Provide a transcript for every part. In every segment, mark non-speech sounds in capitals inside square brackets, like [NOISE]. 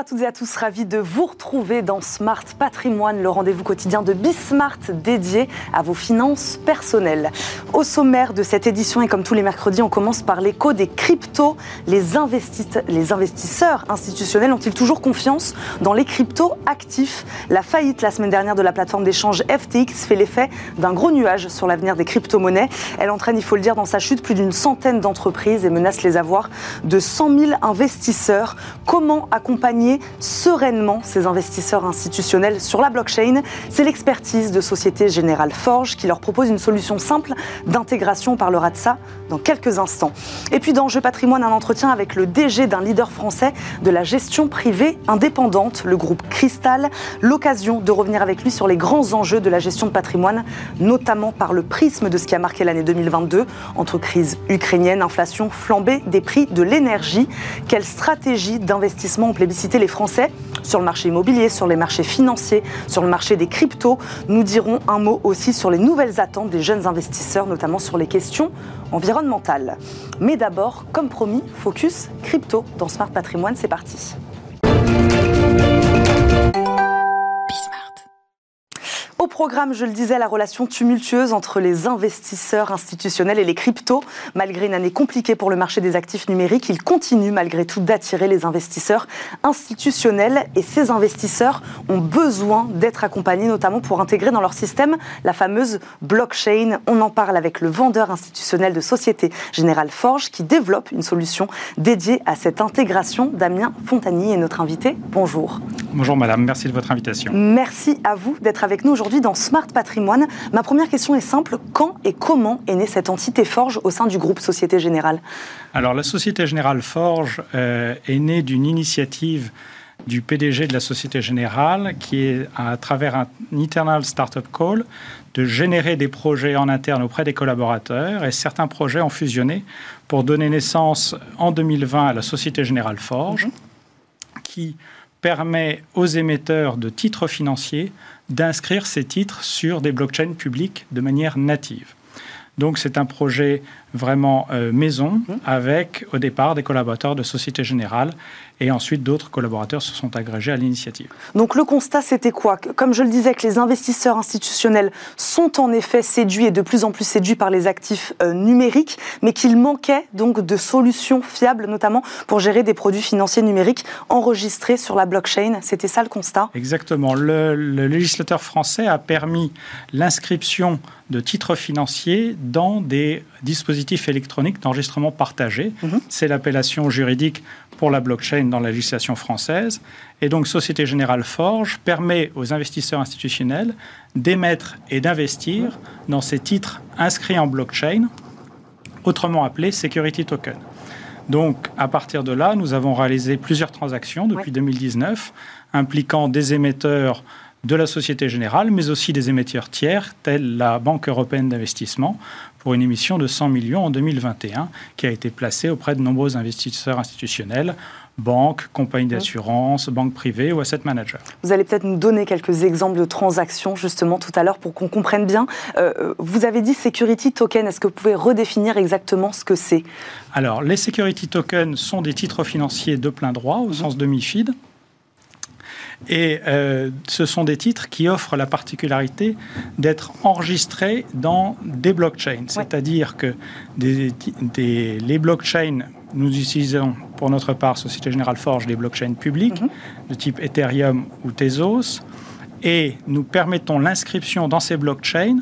à toutes et à tous, ravi de vous retrouver dans Smart Patrimoine, le rendez-vous quotidien de Bismart dédié à vos finances personnelles. Au sommaire de cette édition et comme tous les mercredis, on commence par l'écho des cryptos. Les, les investisseurs institutionnels ont-ils toujours confiance dans les cryptos actifs? La faillite la semaine dernière de la plateforme d'échange FTX fait l'effet d'un gros nuage sur l'avenir des crypto-monnaies. Elle entraîne, il faut le dire, dans sa chute plus d'une centaine d'entreprises et menace les avoirs de 100 000 investisseurs. Comment accompagner sereinement ces investisseurs institutionnels sur la blockchain. C'est l'expertise de Société Générale Forge qui leur propose une solution simple d'intégration. On parlera de ça dans quelques instants. Et puis dans Jeu Patrimoine, un entretien avec le DG d'un leader français de la gestion privée indépendante, le groupe Cristal. L'occasion de revenir avec lui sur les grands enjeux de la gestion de patrimoine, notamment par le prisme de ce qui a marqué l'année 2022 entre crise ukrainienne, inflation, flambée des prix de l'énergie. Quelle stratégie d'investissement ont plébiscité les Français sur le marché immobilier, sur les marchés financiers, sur le marché des cryptos. Nous dirons un mot aussi sur les nouvelles attentes des jeunes investisseurs, notamment sur les questions environnementales. Mais d'abord, comme promis, focus crypto dans Smart Patrimoine, c'est parti. Au programme, je le disais, la relation tumultueuse entre les investisseurs institutionnels et les cryptos. Malgré une année compliquée pour le marché des actifs numériques, il continue malgré tout d'attirer les investisseurs institutionnels. Et ces investisseurs ont besoin d'être accompagnés, notamment pour intégrer dans leur système la fameuse blockchain. On en parle avec le vendeur institutionnel de Société Générale Forge qui développe une solution dédiée à cette intégration. Damien Fontagny est notre invité. Bonjour. Bonjour madame, merci de votre invitation. Merci à vous d'être avec nous aujourd'hui dans Smart Patrimoine. Ma première question est simple. Quand et comment est née cette entité Forge au sein du groupe Société Générale? Alors, la Société Générale Forge euh, est née d'une initiative du PDG de la Société Générale, qui est à travers un Internal Startup Call, de générer des projets en interne auprès des collaborateurs. Et certains projets ont fusionné pour donner naissance en 2020 à la Société Générale Forge, mhm. qui permet aux émetteurs de titres financiers d'inscrire ces titres sur des blockchains publiques de manière native. Donc c'est un projet vraiment euh, maison mmh. avec au départ des collaborateurs de Société Générale et ensuite d'autres collaborateurs se sont agrégés à l'initiative. Donc le constat c'était quoi? Comme je le disais que les investisseurs institutionnels sont en effet séduits et de plus en plus séduits par les actifs euh, numériques mais qu'il manquait donc de solutions fiables notamment pour gérer des produits financiers numériques enregistrés sur la blockchain. C'était ça le constat? Exactement. Le, le législateur français a permis l'inscription de titres financiers dans des dispositif électronique d'enregistrement partagé. Mhm. C'est l'appellation juridique pour la blockchain dans la législation française. Et donc Société Générale Forge permet aux investisseurs institutionnels d'émettre et d'investir dans ces titres inscrits en blockchain, autrement appelés security token. Donc, à partir de là, nous avons réalisé plusieurs transactions depuis 2019 impliquant des émetteurs de la Société Générale, mais aussi des émetteurs tiers, tels la Banque européenne d'investissement, pour une émission de 100 millions en 2021, qui a été placée auprès de nombreux investisseurs institutionnels, banques, compagnies d'assurance, banques privées ou asset managers. Vous allez peut-être nous donner quelques exemples de transactions justement tout à l'heure pour qu'on comprenne bien. Euh, vous avez dit security token, est-ce que vous pouvez redéfinir exactement ce que c'est? Alors, les security tokens sont des titres financiers de plein droit au mhm. sens de MIFID. Et euh, ce sont des titres qui offrent la particularité d'être enregistrés dans des blockchains. C'est-à-dire que des, les blockchains, nous utilisons pour notre part, Société Générale Forge, des blockchains publics mhm. de type Ethereum ou Tezos. Et nous permettons l'inscription dans ces blockchains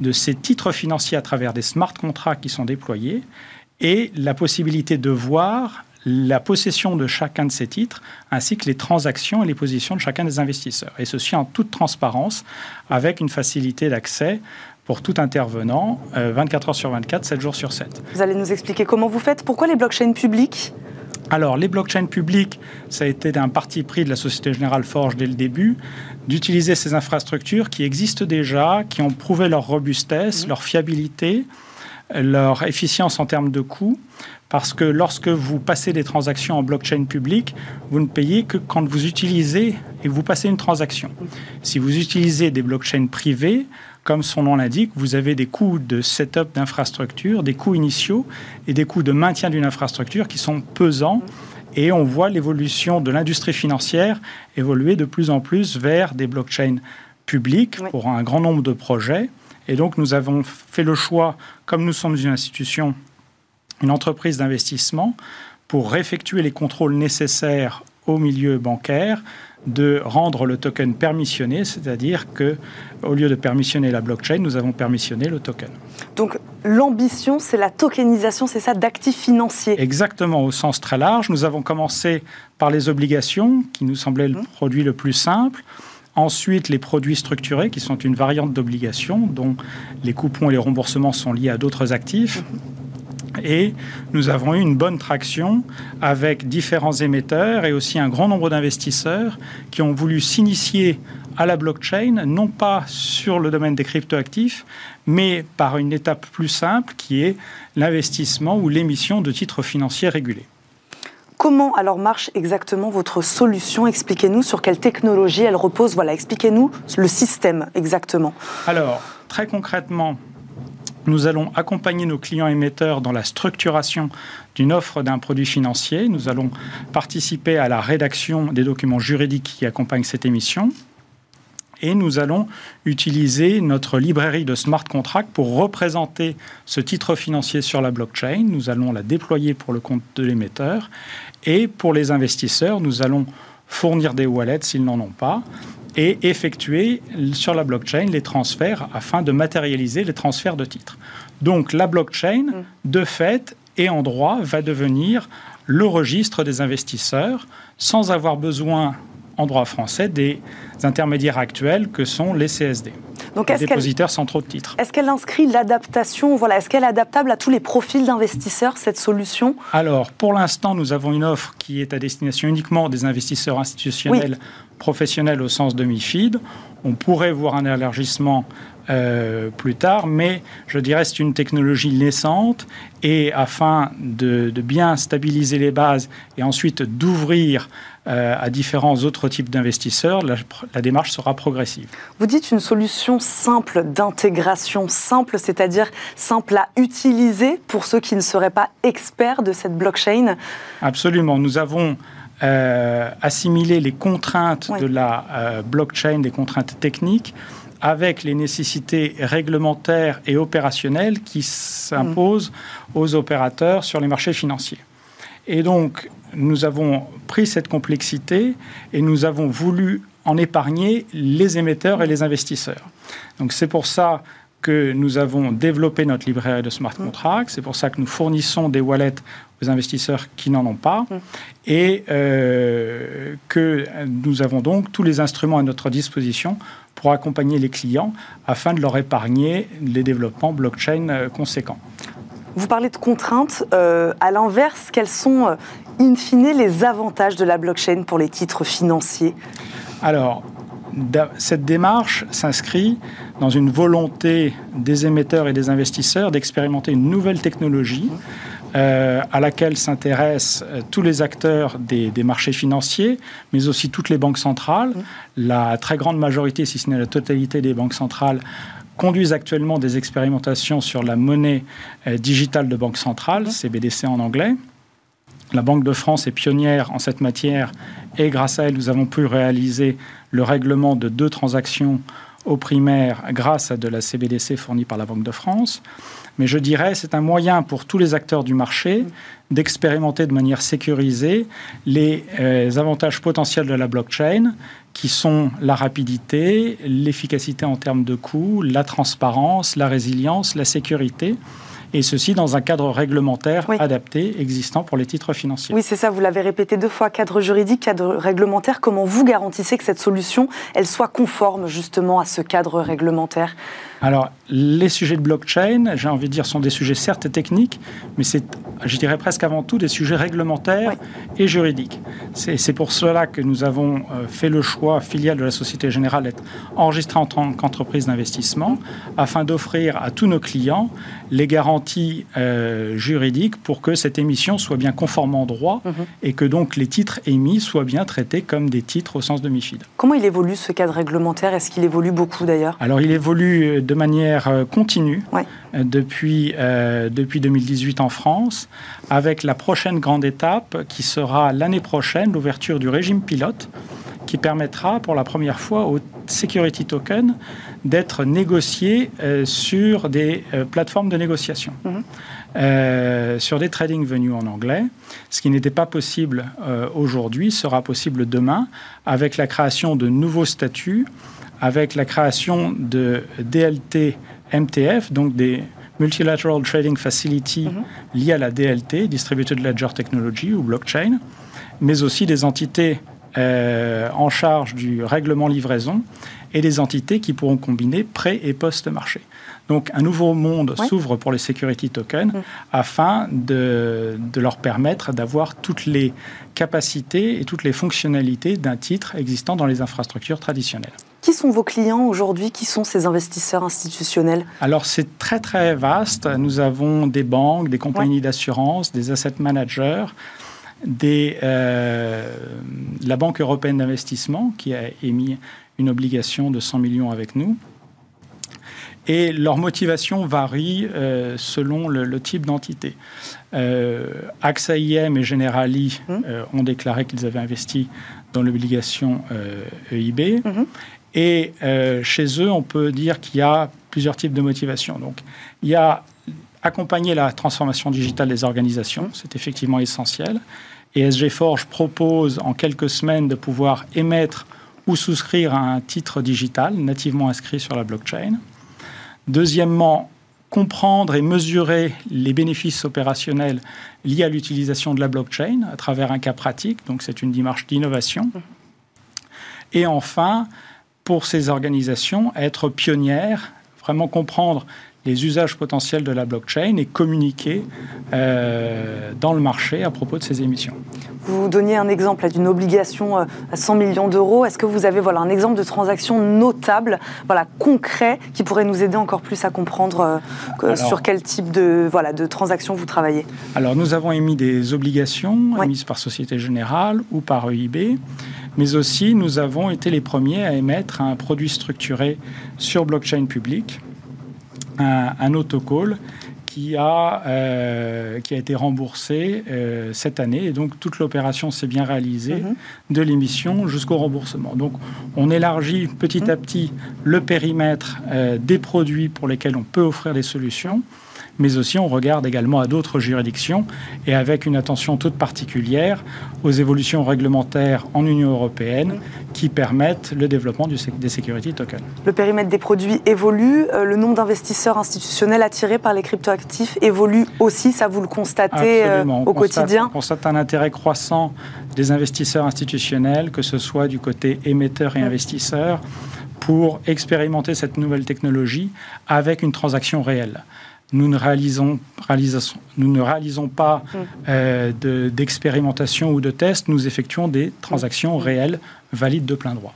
de ces titres financiers à travers des smart contracts qui sont déployés et la possibilité de voir la possession de chacun de ces titres, ainsi que les transactions et les positions de chacun des investisseurs. Et ceci en toute transparence, avec une facilité d'accès pour tout intervenant, 24 euh, heures sur 24, 7 jours sur 7. Vous allez nous expliquer comment vous faites Pourquoi les blockchains publics? Alors, les blockchains publics, ça a été un parti pris de la Société Générale Forge dès le début, d'utiliser ces infrastructures qui existent déjà, qui ont prouvé leur robustesse, mmh. leur fiabilité, leur efficience en termes de coûts, parce que lorsque vous passez des transactions en blockchain public, vous ne payez que quand vous utilisez et vous passez une transaction. Si vous utilisez des blockchains privées, comme son nom l'indique, vous avez des coûts de setup d'infrastructure, des coûts initiaux et des coûts de maintien d'une infrastructure qui sont pesants Et on voit l'évolution de l'industrie financière évoluer de plus en plus vers des blockchains publiques pour un grand nombre de projets. Et donc nous avons fait le choix, comme nous sommes une institution, une entreprise d'investissement, pour effectuer les contrôles nécessaires au milieu bancaire, de rendre le token permissionné, c'est-à-dire que au lieu de permissionner la blockchain, nous avons permissionné le token. Donc l'ambition, c'est la tokenisation, c'est ça, d'actifs financiers. Exactement, au sens très large. Nous avons commencé par les obligations, qui nous semblaient le mmh. produit le plus simple. Ensuite, les produits structurés, qui sont une variante d'obligation, dont les coupons et les remboursements sont liés à d'autres actifs. Et nous avons eu une bonne traction avec différents émetteurs et aussi un grand nombre d'investisseurs qui ont voulu s'initier à la blockchain, non pas sur le domaine des cryptoactifs, mais par une étape plus simple qui est l'investissement ou l'émission de titres financiers régulés. Comment alors marche exactement votre solution? Expliquez-nous sur quelle technologie elle repose. Voilà, expliquez-nous le système exactement. Alors, très concrètement, nous allons accompagner nos clients émetteurs dans la structuration d'une offre d'un produit financier. Nous allons participer à la rédaction des documents juridiques qui accompagnent cette émission. Et nous allons utiliser notre librairie de smart contracts pour représenter ce titre financier sur la blockchain. Nous allons la déployer pour le compte de l'émetteur. Et pour les investisseurs, nous allons fournir des wallets s'ils n'en ont pas et effectuer sur la blockchain les transferts afin de matérialiser les transferts de titres. Donc la blockchain, mm. de fait et en droit, va devenir le registre des investisseurs sans avoir besoin en droit français des intermédiaires actuels que sont les CSD. Donc, les dépositaires centraux de titres. Est-ce qu'elle inscrit l'adaptation voilà, Est-ce qu'elle est adaptable à tous les profils d'investisseurs, cette solution? Alors, pour l'instant, nous avons une offre qui est à destination uniquement des investisseurs institutionnels professionnels au sens de MIFID. On pourrait voir un élargissement euh, plus tard, mais je dirais c'est une technologie naissante et afin de, bien stabiliser les bases et ensuite d'ouvrir euh, à différents autres types d'investisseurs, la, la, démarche sera progressive. Vous dites une solution simple d'intégration, simple, c'est-à-dire simple à utiliser pour ceux qui ne seraient pas experts de cette blockchain Absolument. Nous avons euh, assimiler les contraintes de la euh, blockchain, des contraintes techniques, avec les nécessités réglementaires et opérationnelles qui s'imposent aux opérateurs sur les marchés financiers. Et donc, nous avons pris cette complexité et nous avons voulu en épargner les émetteurs et les investisseurs. Donc, c'est pour ça que nous avons développé notre librairie de smart contracts. C'est pour ça que nous fournissons des wallets aux investisseurs qui n'en ont pas. Mm. Et euh, que nous avons donc tous les instruments à notre disposition pour accompagner les clients afin de leur épargner les développements blockchain euh, conséquents. Vous parlez de contraintes. Euh, à l'inverse, quels sont, in fine, les avantages de la blockchain pour les titres financiers? Alors, cette démarche s'inscrit dans une volonté des émetteurs et des investisseurs d'expérimenter une nouvelle technologie euh, à laquelle s'intéressent euh, tous les acteurs des, marchés financiers, mais aussi toutes les banques centrales. La très grande majorité, si ce n'est la totalité des banques centrales, conduisent actuellement des expérimentations sur la monnaie euh, digitale de banque centrale, CBDC en anglais. La Banque de France est pionnière en cette matière et grâce à elle, nous avons pu réaliser le règlement de deux transactions au primaire grâce à de la CBDC fournie par la Banque de France. Mais je dirais c'est un moyen pour tous les acteurs du marché d'expérimenter de manière sécurisée les euh, avantages potentiels de la blockchain qui sont la rapidité, l'efficacité en termes de coûts, la transparence, la résilience, la sécurité et ceci dans un cadre réglementaire adapté existant pour les titres financiers. Oui, c'est ça, vous l'avez répété deux fois, cadre juridique, cadre réglementaire. Comment vous garantissez que cette solution, elle soit conforme justement à ce cadre réglementaire? Alors, les sujets de blockchain, j'ai envie de dire, sont des sujets certes techniques, mais c'est, je dirais presque avant tout, des sujets réglementaires et juridiques. C'est pour cela que nous avons euh, fait le choix, filiale de la Société Générale, d'être enregistrée en tant qu'entreprise d'investissement, afin d'offrir à tous nos clients les garanties euh, juridiques pour que cette émission soit bien conforme en droit mhm. et que donc les titres émis soient bien traités comme des titres au sens de MIFID. Comment il évolue ce cadre réglementaire? Est-ce qu'il évolue beaucoup d'ailleurs? Alors, il évolue de manière euh, continue. depuis, depuis 2018 en France, avec la prochaine grande étape qui sera l'année prochaine l'ouverture du régime pilote qui permettra pour la première fois aux security tokens d'être négociés sur des plateformes de négociation. Mhm. Euh, sur des trading venues en anglais. Ce qui n'était pas possible euh, aujourd'hui sera possible demain avec la création de nouveaux statuts, avec la création de DLT MTF, donc des Multilateral Trading Facility mhm. liés à la DLT, Distributed Ledger Technology ou blockchain, mais aussi des entités euh, en charge du règlement livraison et des entités qui pourront combiner pré- et post-marché. Donc un nouveau monde s'ouvre pour les security tokens mm. afin de, leur permettre d'avoir toutes les capacités et toutes les fonctionnalités d'un titre existant dans les infrastructures traditionnelles. Qui sont vos clients aujourd'hui? Qui sont ces investisseurs institutionnels? Alors c'est très très vaste. Nous avons des banques, des compagnies d'assurance, des asset managers, des, euh, la Banque européenne d'investissement qui a émis une obligation de 100 millions avec nous. Et leur motivation varie euh, selon le, type d'entité. Euh, AXA IM et Generali mmh. euh, ont déclaré qu'ils avaient investi dans l'obligation EIB. E mmh. Et chez eux, on peut dire qu'il y a plusieurs types de motivations. Donc, il y a accompagner la transformation digitale des organisations, c'est effectivement essentiel. Et SG Forge propose en quelques semaines de pouvoir émettre ou souscrire à un titre digital nativement inscrit sur la blockchain. Deuxièmement, comprendre et mesurer les bénéfices opérationnels liés à l'utilisation de la blockchain à travers un cas pratique. Donc c'est une démarche d'innovation. Et enfin, pour ces organisations, être pionnières, vraiment comprendre les usages potentiels de la blockchain et communiquer euh, dans le marché à propos de ces émissions. Vous donniez un exemple d'une obligation euh, à 100 millions d'euros. Est-ce que vous avez voilà, un exemple de transaction notable, voilà, concret, qui pourrait nous aider encore plus à comprendre euh, sur quel type de, voilà, de transaction vous travaillez? Alors, nous avons émis des obligations émises par Société Générale ou par EIB, mais aussi nous avons été les premiers à émettre un produit structuré sur blockchain public un, autocall qui a, euh, qui a été remboursé euh, cette année. Et donc, toute l'opération s'est bien réalisée, mhm. de l'émission jusqu'au remboursement. Donc, on élargit petit à mhm. petit le périmètre euh, des produits pour lesquels on peut offrir des solutions mais aussi on regarde également à d'autres juridictions et avec une attention toute particulière aux évolutions réglementaires en Union européenne qui permettent le développement des security tokens. Le périmètre des produits évolue, euh, le nombre d'investisseurs institutionnels attirés par les cryptoactifs évolue aussi, ça vous le constatez euh, au quotidien. On constate un intérêt croissant des investisseurs institutionnels, que ce soit du côté émetteur et investisseur, pour expérimenter cette nouvelle technologie avec une transaction réelle nous ne réalisons, nous ne réalisons pas mm. euh, d'expérimentation ou de tests, nous effectuons des transactions mm. réelles, valides de plein droit.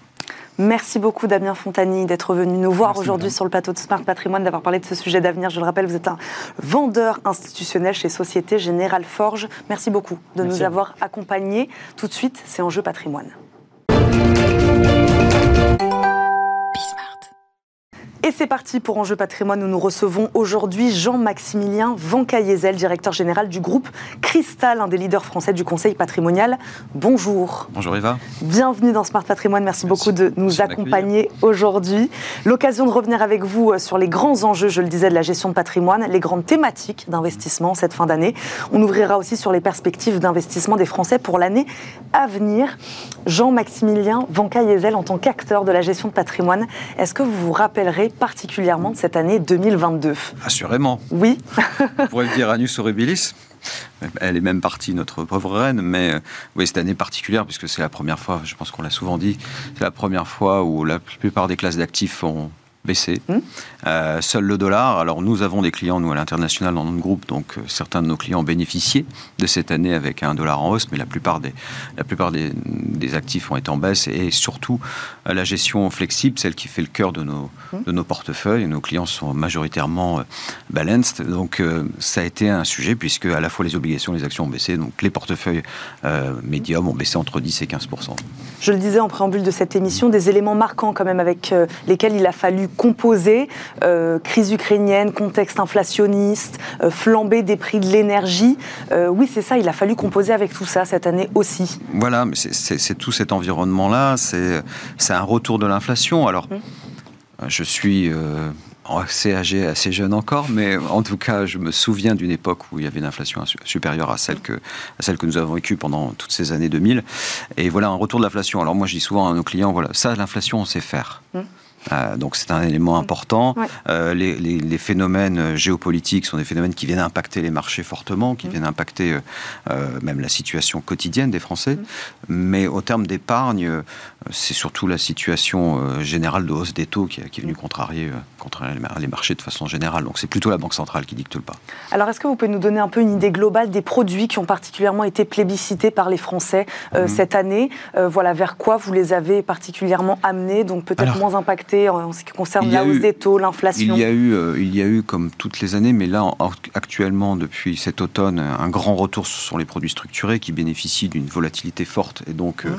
Merci beaucoup Damien Fontani d'être venu nous voir aujourd'hui sur le plateau de Smart Patrimoine, d'avoir parlé de ce sujet d'avenir. Je le rappelle, vous êtes un vendeur institutionnel chez Société Générale Forge. Merci beaucoup de nous avoir accompagnés. Tout de suite, c'est Enjeu Patrimoine. Et c'est parti pour Enjeu Patrimoine où nous recevons aujourd'hui Jean-Maximilien Vancayezel, directeur général du groupe Cristal, un des leaders français du conseil patrimonial. Bonjour. Bonjour Eva. Bienvenue dans Smart Patrimoine. Merci, beaucoup de nous accompagner aujourd'hui. L'occasion de revenir avec vous euh, sur les grands enjeux, je le disais, de la gestion de patrimoine, les grandes thématiques d'investissement cette fin d'année. On ouvrira aussi sur les perspectives d'investissement des Français pour l'année à venir. Jean-Maximilien Vancayezel, en tant qu'acteur de la gestion de patrimoine, est-ce que vous vous rappellerez particulièrement de cette année 2022 Assurément. Oui. On pourrait le dire Anus Horribilis. Elle est même partie, notre pauvre reine, mais euh, oui, cette année particulière, puisque c'est la première fois, je pense qu'on l'a souvent dit, c'est la première fois où la plupart des classes d'actifs ont baissé. Mmh. Euh, seul le dollar. Alors nous avons des clients, nous à l'international dans notre groupe, donc euh, certains de nos clients ont bénéficié de cette année avec un dollar en hausse, mais la plupart des, la plupart des, actifs ont été en baisse et surtout euh, la gestion flexible, celle qui fait le cœur de nos, mmh. de nos portefeuilles. Nos clients sont majoritairement balanced, donc ça a été un sujet puisque à la fois les obligations et les actions ont baissé, donc les portefeuilles médiums ont baissé entre 10 et 15 Je le disais en préambule de cette émission, des éléments marquants quand même avec lesquels il a fallu composer. crise ukrainienne, contexte inflationniste, flambée des prix de l'énergie. oui, c'est ça, il a fallu composer avec tout ça cette année aussi. Voilà, mais c'est tout cet environnement-là, c'est un retour de l'inflation. Alors, mmh. je suis assez âgé, assez jeune encore, mais en tout cas, je me souviens d'une époque où il y avait une inflation supérieure à celle que, à celle que nous avons vécue pendant toutes ces années 2000. Et voilà, un retour de l'inflation. Alors moi, je dis souvent à nos clients, voilà, ça, l'inflation, on sait faire. Mmh. Euh, donc c'est un élément important. Euh, les, phénomènes géopolitiques sont des phénomènes qui viennent impacter les marchés fortement, qui mmh. viennent impacter euh, même la situation quotidienne des Français. Mmh. Mais au terme d'épargne, c'est surtout la situation générale de hausse des taux qui, est venue contrarier, contrarier, les marchés de façon générale. Donc c'est plutôt la Banque centrale qui dicte le pas. Alors est-ce que vous pouvez nous donner un peu une idée globale des produits qui ont particulièrement été plébiscités par les Français cette année? Voilà, vers quoi vous les avez particulièrement amenés, donc peut-être moins impactés en ce qui concerne la hausse des taux, l'inflation il, y a eu, euh, il y a eu, comme toutes les années, mais là, actuellement, depuis cet automne, un grand retour sur les produits structurés qui bénéficient d'une volatilité forte et donc euh,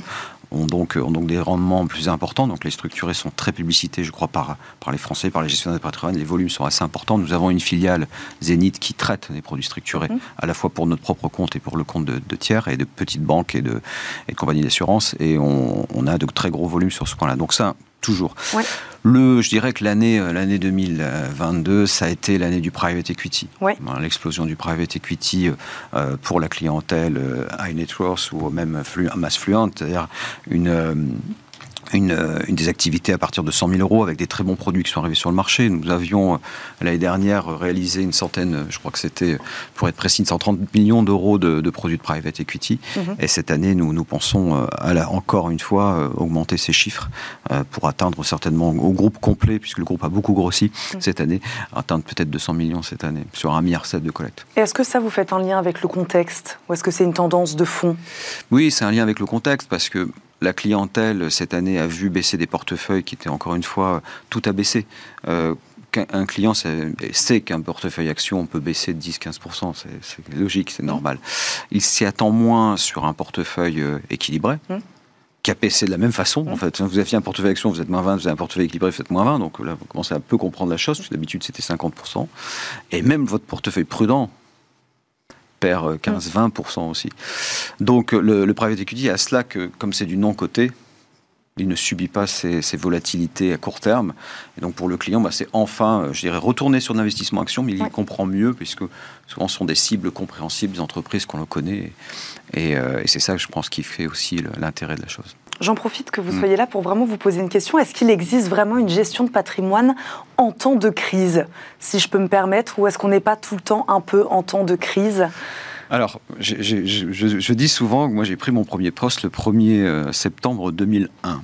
ont donc, ont donc des rendements plus importants. Donc les structurés sont très publicités, je crois, par, par les Français, par les gestionnaires de patrimoine. Les volumes sont assez importants. Nous avons une filiale Zénith qui traite des produits structurés, mmh. à la fois pour notre propre compte et pour le compte de, tiers et de petites banques et de, et de compagnies d'assurance. Et on, on, a de très gros volumes sur ce point-là. Donc ça, toujours. Le, je dirais que l'année euh, l'année 2022, ça a été l'année du private equity. L'explosion du private equity euh, euh, pour la clientèle high net worth ou même mass fluente, c'est-à-dire une euh, une, des activités à partir de 100 000 euros avec des très bons produits qui sont arrivés sur le marché. Nous avions euh, l'année dernière réalisé une centaine, je crois que c'était, pour être précis, 130 millions d'euros de, produits de private equity. Mhm. Et cette année, nous, nous pensons euh, à la, encore une fois augmenter ces chiffres pour atteindre certainement au groupe complet, puisque le groupe a beaucoup grossi mhm. cette année, atteindre peut-être 200 millions cette année sur un milliard de collecte. Est-ce que ça vous fait un lien avec le contexte? Ou est-ce que c'est une tendance de fond? Oui, c'est un lien avec le contexte parce que la clientèle, cette année, a vu baisser des portefeuilles qui étaient, encore une fois, tout a baissé. Euh, un client sait, qu'un portefeuille action peut baisser de 10-15%, c'est logique, c'est normal. Il s'y attend moins sur un portefeuille euh, équilibré. Mmh. qui a baissé de la même façon. En mmh. fait, vous aviez un portefeuille action, vous êtes moins 20, vous avez un portefeuille équilibré, vous êtes moins 20. Donc là, vous commencez à peu comprendre la chose, d'habitude c'était 50%. Et même votre portefeuille prudent, perd 15-20% euh, aussi. Donc le, le, private equity a cela que, comme c'est du non-coté, il ne subit pas ces, volatilités à court terme. Et donc pour le client, bah, c'est enfin, euh, je dirais, retourner sur l'investissement action, mais il comprend mieux, puisque souvent ce sont des cibles compréhensibles des entreprises qu'on le connaît. Et, euh, et c'est ça, je pense, qui fait aussi l'intérêt de la chose. J'en profite que vous mm. soyez là pour vraiment vous poser une question. Est-ce qu'il existe vraiment une gestion de patrimoine en temps de crise, si je peux me permettre, ou est-ce qu'on n'est pas tout le temps un peu en temps de crise? Alors, je, dis souvent que moi j'ai pris mon premier poste le 1er euh, septembre 2001.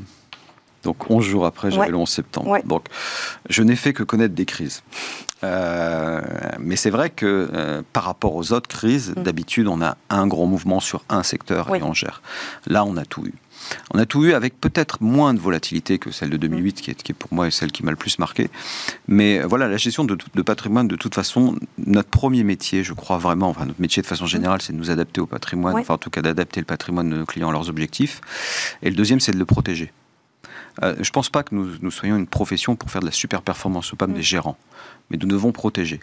Donc 11 jours après, j'avais le 11 septembre. Donc je n'ai fait que connaître des crises. Euh, mais c'est vrai que euh, par rapport aux autres crises, mm. d'habitude on a un gros mouvement sur un secteur et on gère. Là, on a tout eu. On a tout eu avec peut-être moins de volatilité que celle de 2008, qui est, qui est pour moi celle qui m'a le plus marqué. Mais voilà, la gestion de, patrimoine, de toute façon, notre premier métier, je crois vraiment, enfin notre métier de façon générale, c'est de nous adapter au patrimoine, enfin en tout cas d'adapter le patrimoine de nos clients à leurs objectifs. Et le deuxième, c'est de le protéger. Euh, je ne pense pas que nous, nous, soyons une profession pour faire de la super performance, ou pas des gérants mais nous devons protéger.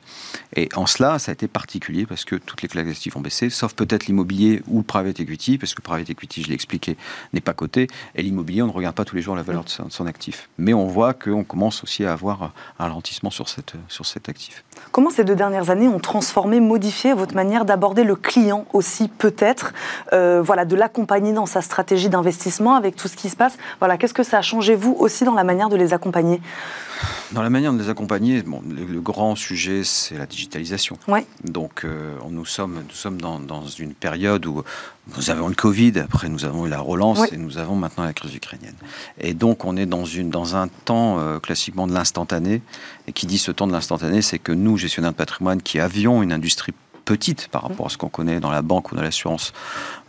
Et en cela, ça a été particulier parce que toutes les classes d'actifs ont baissé, sauf peut-être l'immobilier ou le private equity, parce que le private equity, je l'ai expliqué, n'est pas coté, et l'immobilier, on ne regarde pas tous les jours la valeur de son, actif. Mais on voit qu'on commence aussi à avoir un ralentissement sur, cette, sur cet actif. Comment ces deux dernières années ont transformé, modifié votre manière d'aborder le client aussi, peut-être, euh, voilà, de l'accompagner dans sa stratégie d'investissement avec tout ce qui se passe Voilà, qu'est-ce que ça a changé, vous aussi, dans la manière de les accompagner? Dans la manière de les accompagner, bon, le, grand sujet, c'est la digitalisation. Donc, euh, nous sommes, nous sommes dans, une période où nous avons le Covid, après nous avons eu la relance et nous avons maintenant la crise ukrainienne. Et donc, on est dans, une, dans un temps euh, classiquement de l'instantané. Et qui dit ce temps de l'instantané, c'est que nous, gestionnaires de patrimoine, qui avions une industrie petite par rapport à ce qu'on connaît dans la banque ou dans l'assurance,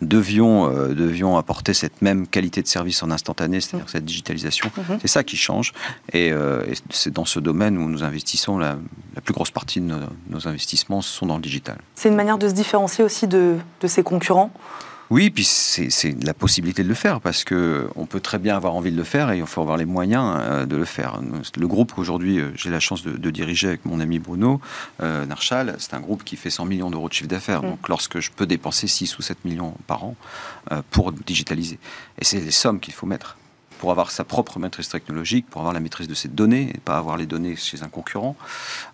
devions, euh, devions apporter cette même qualité de service en instantané, c'est-à-dire cette digitalisation. Mhm. C'est ça qui change. Euh, et, c'est dans ce domaine où nous investissons, la, plus grosse partie de nos, investissements sont dans le digital. C'est une manière de se différencier aussi de, de ses concurrents? Oui, puis c'est la possibilité de le faire parce que on peut très bien avoir envie de le faire et il faut avoir les moyens euh, de le faire. Le groupe qu'aujourd'hui euh, j'ai la chance de, diriger avec mon ami Bruno euh, Narchal, c'est un groupe qui fait 100 millions d'euros de chiffre d'affaires. Mm. Donc lorsque je peux dépenser 6 ou 7 millions par an pour digitaliser, et c'est les sommes qu'il faut mettre pour avoir sa propre maîtrise technologique, pour avoir la maîtrise de ses données et pas avoir les données chez un concurrent.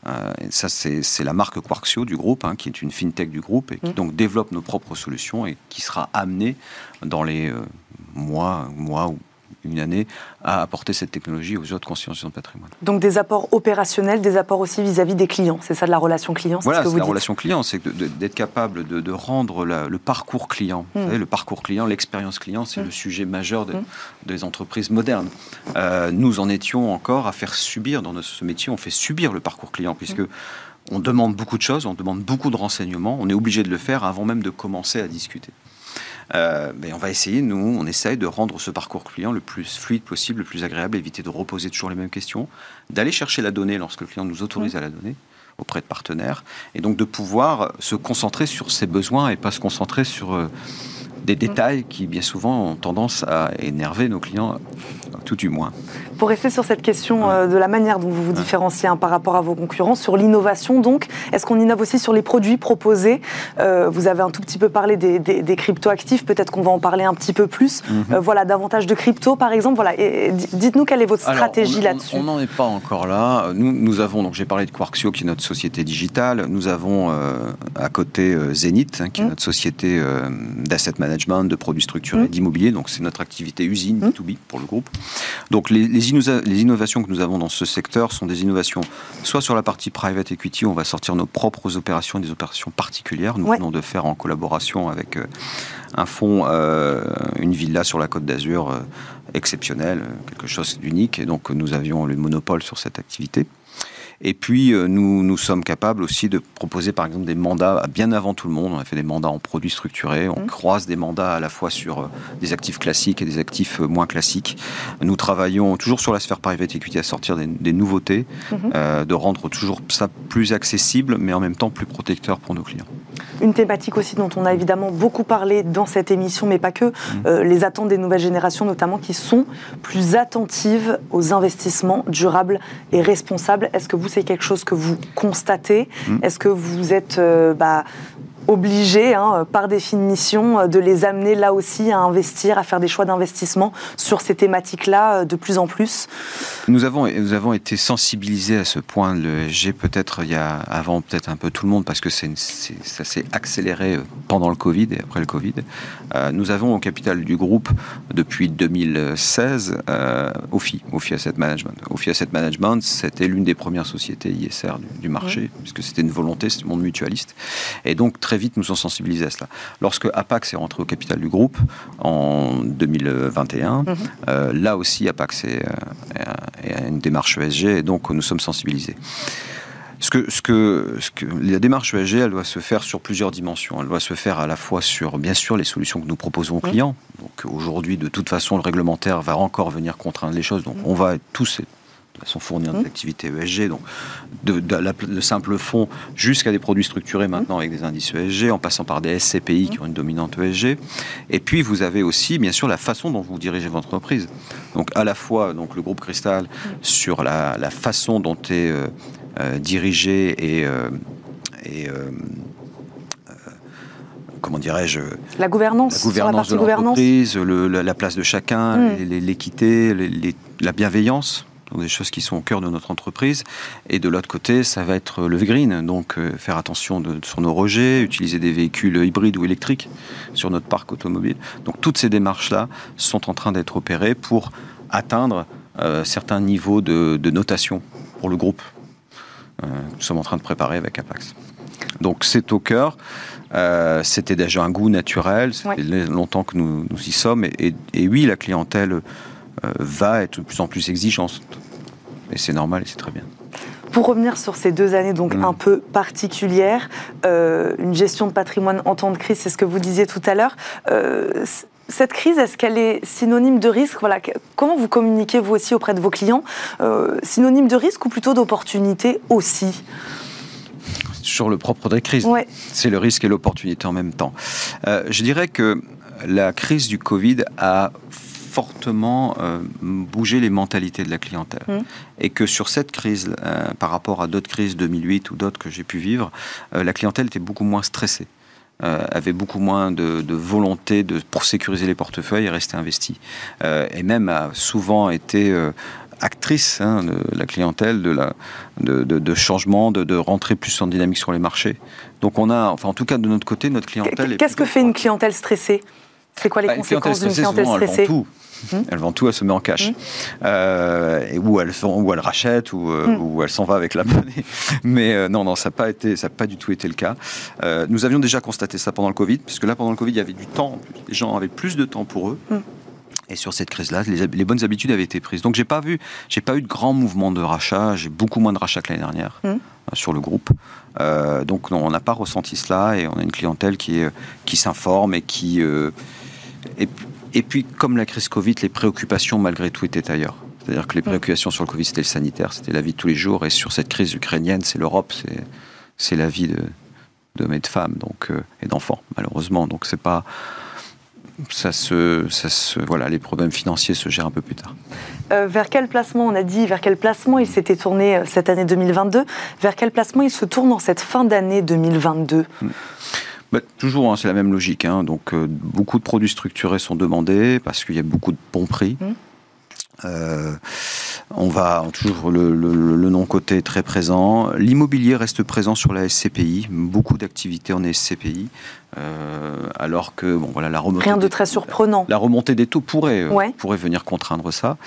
Euh, et ça, c'est la marque Quarksio du groupe, hein, qui est une fintech du groupe et qui mmh. donc développe nos propres solutions et qui sera amenée dans les euh, mois, mois ou une année à apporter cette technologie aux autres constitutions de patrimoine. Donc des apports opérationnels, des apports aussi vis-à-vis des clients. C'est ça de la relation client Voilà, c'est la relation client, c'est d'être capable de, rendre le parcours client. Vous hmm. savez, le parcours client, l'expérience client, c'est hmm. le sujet majeur hmm. des entreprises modernes. Euh, nous en étions encore à faire subir, dans ce métier, on fait subir le parcours client, puisque on demande beaucoup de choses, on demande beaucoup de renseignements, on est obligé de le faire avant même de commencer à discuter. Euh, on va essayer, nous, on essaye de rendre ce parcours client le plus fluide possible, le plus agréable, éviter de reposer toujours les mêmes questions, d'aller chercher la donnée lorsque le client nous autorise mmh. à la donner auprès de partenaires, et donc de pouvoir se concentrer sur ses besoins et pas se concentrer sur euh, des détails qui, bien souvent, ont tendance à énerver nos clients, tout du moins. Pour rester sur cette question euh, de la manière dont vous vous différenciez hein, par rapport à vos concurrents, sur l'innovation, donc, est-ce qu'on innove aussi sur les produits proposés? Euh, Vous avez un tout petit peu parlé des, des, crypto-actifs, peut-être qu'on va en parler un petit peu plus. Mhm. Euh, voilà, davantage de crypto, par exemple. Voilà, dites-nous quelle est votre stratégie là-dessus. On n'en est pas encore là. Nous, nous avons, donc j'ai parlé de Quarksio, qui est notre société digitale. Nous avons à côté Zenith, hein, qui est mhm. notre société d'asset management de produits structurés, mmh. d'immobilier. Donc c'est notre activité usine B2B mmh. pour le groupe. Donc les, les, innovations que nous avons dans ce secteur sont des innovations soit sur la partie private equity, on va sortir nos propres opérations, des opérations particulières. Nous venons de faire en collaboration avec euh, un fonds, euh, une villa sur la côte d'Azur euh, exceptionnelle, quelque chose d'unique. Et donc nous avions le monopole sur cette activité. Et puis, euh, nous, nous sommes capables aussi de proposer, par exemple, des mandats bien avant tout le monde. On a fait des mandats en produits structurés. On mmh. croise des mandats à la fois sur euh, des actifs classiques et des actifs euh, moins classiques. Nous travaillons toujours sur la sphère private equity à sortir des, nouveautés, mmh. de rendre toujours ça plus accessible, mais en même temps plus protecteur pour nos clients. Une thématique aussi dont on a évidemment beaucoup parlé dans cette émission, mais pas que, mmh. les attentes des nouvelles générations, notamment qui sont plus attentives aux investissements durables et responsables. Est-ce que vous c'est quelque chose que vous constatez? Mmh. Est-ce que vous êtes euh, bah, obligé, hein, par définition, euh, de les amener là aussi à investir, à faire des choix d'investissement sur ces thématiques-là euh, de plus en plus Nous avons, nous avons été sensibilisés à ce point, le G peut-être il y a avant peut-être un peu tout le monde, parce que c'est, ça s'est accéléré pendant le Covid et après le Covid. Euh, nous avons au capital du groupe, depuis 2016, euh, OFI, OFI Asset Management. OFI Asset Management, c'était l'une des premières sociétés ISR du, marché, puisque c'était une volonté, c'était le monde mutualiste. Et donc, très vite nous sommes sensibilisés à cela. Lorsque Apax est rentré au capital du groupe en 2021, mhm. euh, là aussi Apax est, euh, une démarche ESG et donc nous sommes sensibilisés. Ce que, ce que, ce que, la démarche ESG, elle doit se faire sur plusieurs dimensions. Elle doit se faire à la fois sur, bien sûr, les solutions que nous proposons aux clients. Donc aujourd'hui, de toute façon, le réglementaire va encore venir contraindre les choses. Donc on va tous de façon fournir des mmh. activités ESG, donc de, le simple fonds jusqu'à des produits structurés maintenant avec des indices ESG, en passant par des SCPI qui ont une dominante ESG. Et puis vous avez aussi, bien sûr, la façon dont vous dirigez votre entreprise. Donc à la fois donc le groupe Cristal sur la, façon dont est euh, euh, dirigé et, euh, et comment dirais-je La gouvernance, la gouvernance de l'entreprise, la, place de chacun, mmh. l'équité, la bienveillance des choses qui sont au cœur de notre entreprise. Et de l'autre côté, ça va être le green, donc euh, faire attention de, sur nos rejets, utiliser des véhicules hybrides ou électriques sur notre parc automobile. Donc toutes ces démarches-là sont en train d'être opérées pour atteindre euh, certains niveaux de, notation pour le groupe. Euh, nous sommes en train de préparer avec Apax. Donc c'est au cœur. C'était déjà un goût naturel. Ça fait longtemps que nous, nous y sommes. Et, et, oui, la clientèle va être de plus en plus exigeante. Et c'est normal et c'est très bien. Pour revenir sur ces deux années donc mm. un peu particulières, euh, une gestion de patrimoine en temps de crise, c'est ce que vous disiez tout à l'heure. Euh, cette crise, est-ce qu'elle est synonyme de risque? Voilà, Comment vous communiquez vous aussi auprès de vos clients? Euh, Synonyme de risque ou plutôt d'opportunité aussi? Sur le propre des crises. Ouais. C'est le risque et l'opportunité en même temps. je dirais que la crise du Covid a fortement euh, bougé les mentalités de la clientèle. Mmh. Et que sur cette crise, euh, par rapport à d'autres crises 2008 ou d'autres que j'ai pu vivre, euh, la clientèle était beaucoup moins stressée. avait beaucoup moins de, volonté de, pour sécuriser les portefeuilles et rester investi. et même a souvent été actrice hein, de la clientèle, de, la, de, de, changement, de, de, rentrer plus en dynamique sur les marchés. Donc on a, enfin en tout cas de notre côté, notre clientèle. Qu'est-ce que fait une clientèle stressée? C'est quoi les bah, conséquences d'une clientèle stressée? Hmm. Elle vend tout, elle se met en cash. Euh, et où elle, où elle rachète, ou euh, où elle s'en va avec la monnaie. [LAUGHS] Mais euh, non, non, ça n'a pas, été, ça pas du tout été le cas. nous avions déjà constaté ça pendant le Covid, puisque là, pendant le Covid, il y avait du temps. Les gens avaient plus de temps pour eux. Et sur cette crise-là, les, bonnes habitudes avaient été prises. Donc j'ai pas vu, j'ai pas eu de grands mouvements de rachat. J'ai beaucoup moins de rachats que l'année dernière sur le groupe. donc non, on n'a pas ressenti cela et on a une clientèle qui, qui s'informe et qui et puis, comme la crise Covid, les préoccupations malgré tout étaient ailleurs. C'est-à-dire que les préoccupations sur le Covid, c'était le sanitaire, c'était la vie de tous les jours. Et sur cette crise ukrainienne, c'est l'Europe, c'est la vie d'hommes et de femmes donc, euh, et d'enfants, malheureusement. Donc, c'est pas. Ça se, ça se, voilà, les problèmes financiers se gèrent un peu plus tard. Euh, vers quel placement, on a dit, vers quel placement il s'était tourné euh, cette année 2022 Vers quel placement il se tourne en cette fin d'année 2022 bah, toujours, hein, c'est la même logique. Hein. Donc, euh, beaucoup de produits structurés sont demandés parce qu'il y a beaucoup de bons prix. Mmh. Euh, on va toujours le, non coté est très présent. L'immobilier reste présent sur la SCPI, beaucoup d'activités en SCPI, euh, alors que bon voilà la remontée rien de très surprenant. La, remontée des taux pourrait pourrait venir contraindre ça,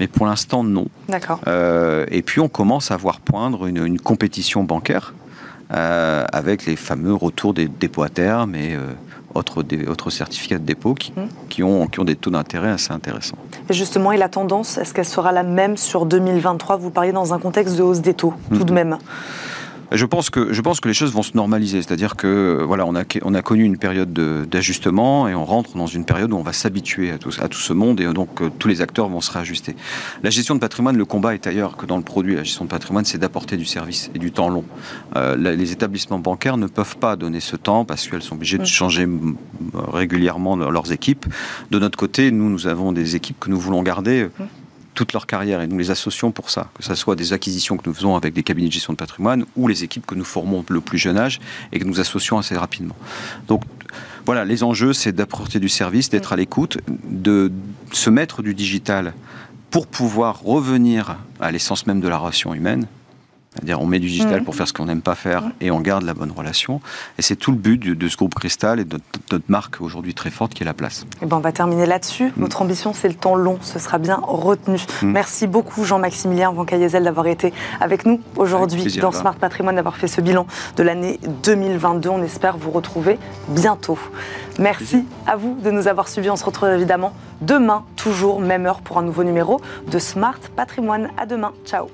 mais pour l'instant non. D'accord. et puis on commence à voir poindre une compétition bancaire euh, avec les fameux retours des dépôts à terme et euh, autres, autres, certificats de dépôt qui, mmh. qui, ont, qui ont des taux d'intérêt assez intéressants. Et justement, et la tendance, est-ce qu'elle sera la même sur 2023 Vous parliez dans un contexte de hausse des taux, tout de mmh. même. Je pense que je pense que les choses vont se normaliser, c'est-à-dire que voilà, on a on a connu une période d'ajustement et on rentre dans une période où on va s'habituer à tout, à tout ce monde et donc euh, tous les acteurs vont se réajuster. La gestion de patrimoine, le combat est ailleurs que dans le produit. La gestion de patrimoine, c'est d'apporter du service et du temps long. Euh, les établissements bancaires ne peuvent pas donner ce temps parce qu'elles sont obligées de changer régulièrement leurs équipes. De notre côté, nous, nous avons des équipes que nous voulons garder toute leur carrière et nous les associons pour ça, que ce soit des acquisitions que nous faisons avec des cabinets de gestion de patrimoine ou les équipes que nous formons le plus jeune âge et que nous associons assez rapidement. Donc voilà, les enjeux, c'est d'apporter du service, d'être à l'écoute, de se mettre du digital pour pouvoir revenir à l'essence même de la relation humaine, c'est-à-dire on met du digital mmh. pour faire ce qu'on n'aime pas faire mmh. et on garde la bonne relation. Et c'est tout le but de, ce groupe Cristal et de notre, marque aujourd'hui très forte qui est la place. Et eh ben on va terminer là-dessus. Mmh. Votre ambition, c'est le temps long. Ce sera bien retenu. Merci beaucoup Jean-Maximilien Van d'avoir été avec nous aujourd'hui dans Smart Patrimoine, d'avoir fait ce bilan de l'année 2022. On espère vous retrouver bientôt. Merci à vous de nous avoir suivis. On se retrouve évidemment demain, toujours même heure pour un nouveau numéro de Smart Patrimoine. À demain. Ciao.